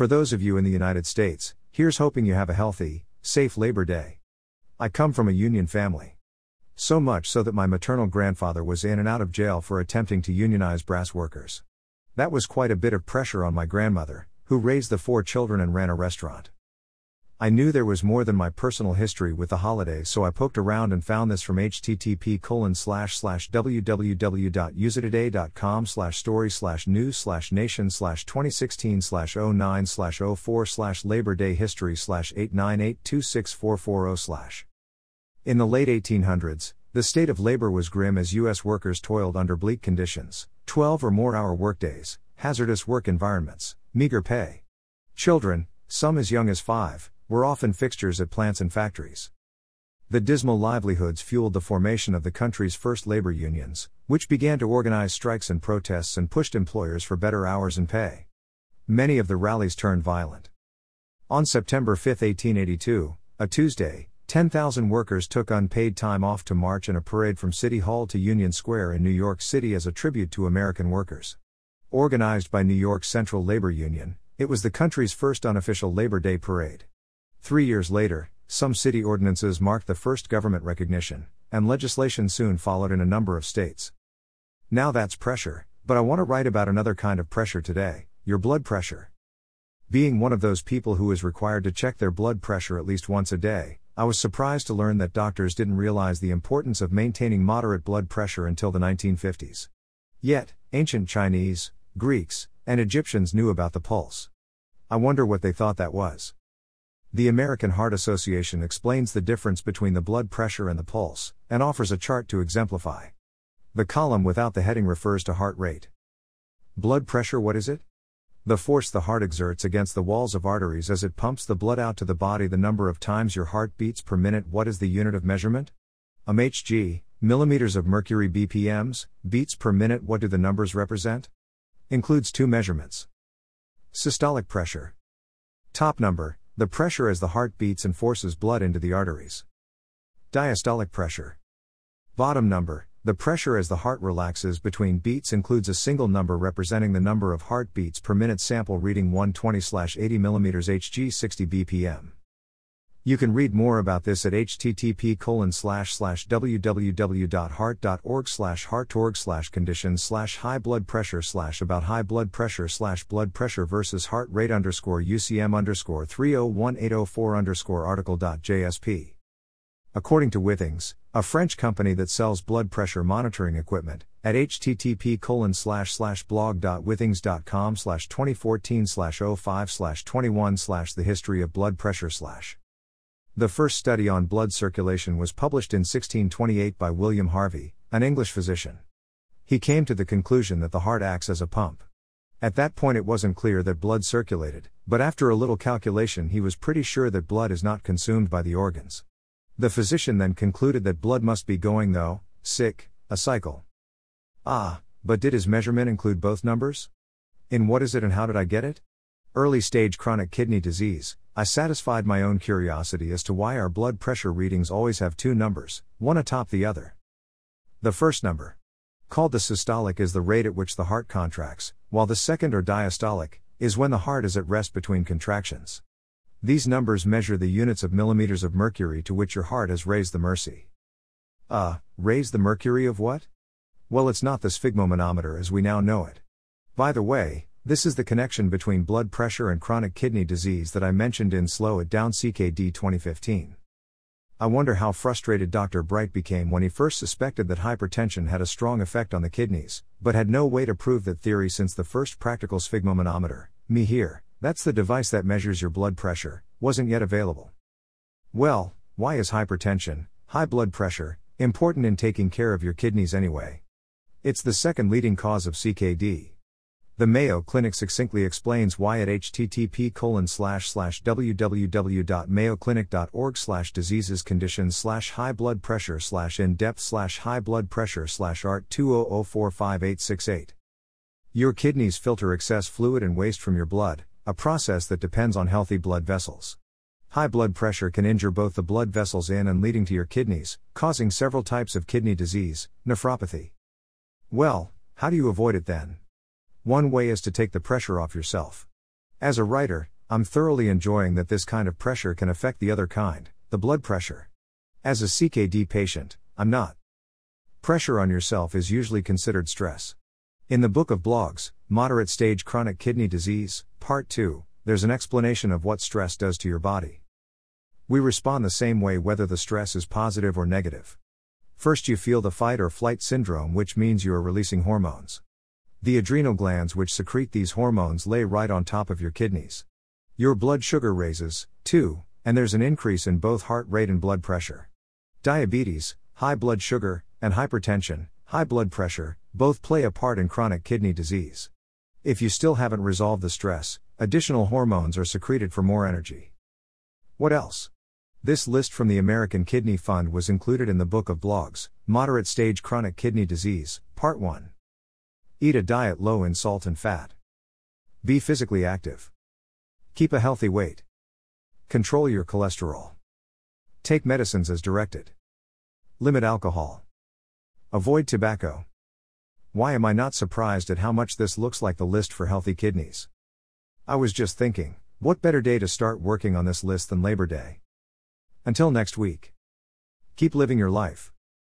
For those of you in the United States, here's hoping you have a healthy, safe Labor Day. I come from a union family. So much so that my maternal grandfather was in and out of jail for attempting to unionize brass workers. That was quite a bit of pressure on my grandmother, who raised the four children and ran a restaurant. I knew there was more than my personal history with the holidays, so I poked around and found this from http colon slash slash www.usatoday.com slash story slash news slash nation slash 2016 slash 09 slash 04 slash Labor Day history slash 898264440 slash. In the late 1800s, the state of labor was grim as U.S. workers toiled under bleak conditions 12 or more hour workdays, hazardous work environments, meager pay. Children, some as young as five, were often fixtures at plants and factories. The dismal livelihoods fueled the formation of the country's first labor unions, which began to organize strikes and protests and pushed employers for better hours and pay. Many of the rallies turned violent. On September 5, 1882, a Tuesday, 10,000 workers took unpaid time off to march in a parade from City Hall to Union Square in New York City as a tribute to American workers. Organized by New York's Central Labor Union, it was the country's first unofficial Labor Day parade. Three years later, some city ordinances marked the first government recognition, and legislation soon followed in a number of states. Now that's pressure, but I want to write about another kind of pressure today your blood pressure. Being one of those people who is required to check their blood pressure at least once a day, I was surprised to learn that doctors didn't realize the importance of maintaining moderate blood pressure until the 1950s. Yet, ancient Chinese, Greeks, and Egyptians knew about the pulse. I wonder what they thought that was. The American Heart Association explains the difference between the blood pressure and the pulse, and offers a chart to exemplify. The column without the heading refers to heart rate. Blood pressure, what is it? The force the heart exerts against the walls of arteries as it pumps the blood out to the body, the number of times your heart beats per minute. What is the unit of measurement? mHg, millimeters of mercury BPMs, beats per minute. What do the numbers represent? Includes two measurements. Systolic pressure. Top number, the pressure as the heart beats and forces blood into the arteries. Diastolic pressure. Bottom number, the pressure as the heart relaxes between beats includes a single number representing the number of heartbeats per minute sample reading 120 80 mm Hg 60 bpm. You can read more about this at http www.heart.org slash heartorg slash conditions slash high blood pressure slash about high blood pressure slash blood pressure versus heart rate underscore UCM underscore 301804 underscore. According to Withings, a French company that sells blood pressure monitoring equipment, at http colon slash slash blog.withings.com slash 2014 slash 05 slash 21 slash the history of blood pressure slash the first study on blood circulation was published in 1628 by William Harvey, an English physician. He came to the conclusion that the heart acts as a pump. At that point, it wasn't clear that blood circulated, but after a little calculation, he was pretty sure that blood is not consumed by the organs. The physician then concluded that blood must be going, though, sick, a cycle. Ah, but did his measurement include both numbers? In what is it and how did I get it? Early stage chronic kidney disease, I satisfied my own curiosity as to why our blood pressure readings always have two numbers, one atop the other. The first number, called the systolic, is the rate at which the heart contracts, while the second, or diastolic, is when the heart is at rest between contractions. These numbers measure the units of millimeters of mercury to which your heart has raised the mercy. Uh, raised the mercury of what? Well, it's not the sphygmomanometer as we now know it. By the way, this is the connection between blood pressure and chronic kidney disease that I mentioned in Slow It Down CKD 2015. I wonder how frustrated Dr. Bright became when he first suspected that hypertension had a strong effect on the kidneys, but had no way to prove that theory since the first practical sphygmomanometer, me here, that's the device that measures your blood pressure, wasn't yet available. Well, why is hypertension, high blood pressure, important in taking care of your kidneys anyway? It's the second leading cause of CKD. The Mayo Clinic succinctly explains why at http www.mayoclinic.org diseases conditions high blood pressure in depth high blood pressure art 200458868. Your kidneys filter excess fluid and waste from your blood, a process that depends on healthy blood vessels. High blood pressure can injure both the blood vessels in and leading to your kidneys, causing several types of kidney disease, nephropathy. Well, how do you avoid it then? One way is to take the pressure off yourself. As a writer, I'm thoroughly enjoying that this kind of pressure can affect the other kind, the blood pressure. As a CKD patient, I'm not. Pressure on yourself is usually considered stress. In the book of blogs, Moderate Stage Chronic Kidney Disease, Part 2, there's an explanation of what stress does to your body. We respond the same way whether the stress is positive or negative. First, you feel the fight or flight syndrome, which means you are releasing hormones. The adrenal glands which secrete these hormones lay right on top of your kidneys. Your blood sugar raises, too, and there's an increase in both heart rate and blood pressure. Diabetes, high blood sugar, and hypertension, high blood pressure, both play a part in chronic kidney disease. If you still haven't resolved the stress, additional hormones are secreted for more energy. What else? This list from the American Kidney Fund was included in the book of blogs, Moderate Stage Chronic Kidney Disease, Part 1. Eat a diet low in salt and fat. Be physically active. Keep a healthy weight. Control your cholesterol. Take medicines as directed. Limit alcohol. Avoid tobacco. Why am I not surprised at how much this looks like the list for healthy kidneys? I was just thinking, what better day to start working on this list than Labor Day? Until next week. Keep living your life.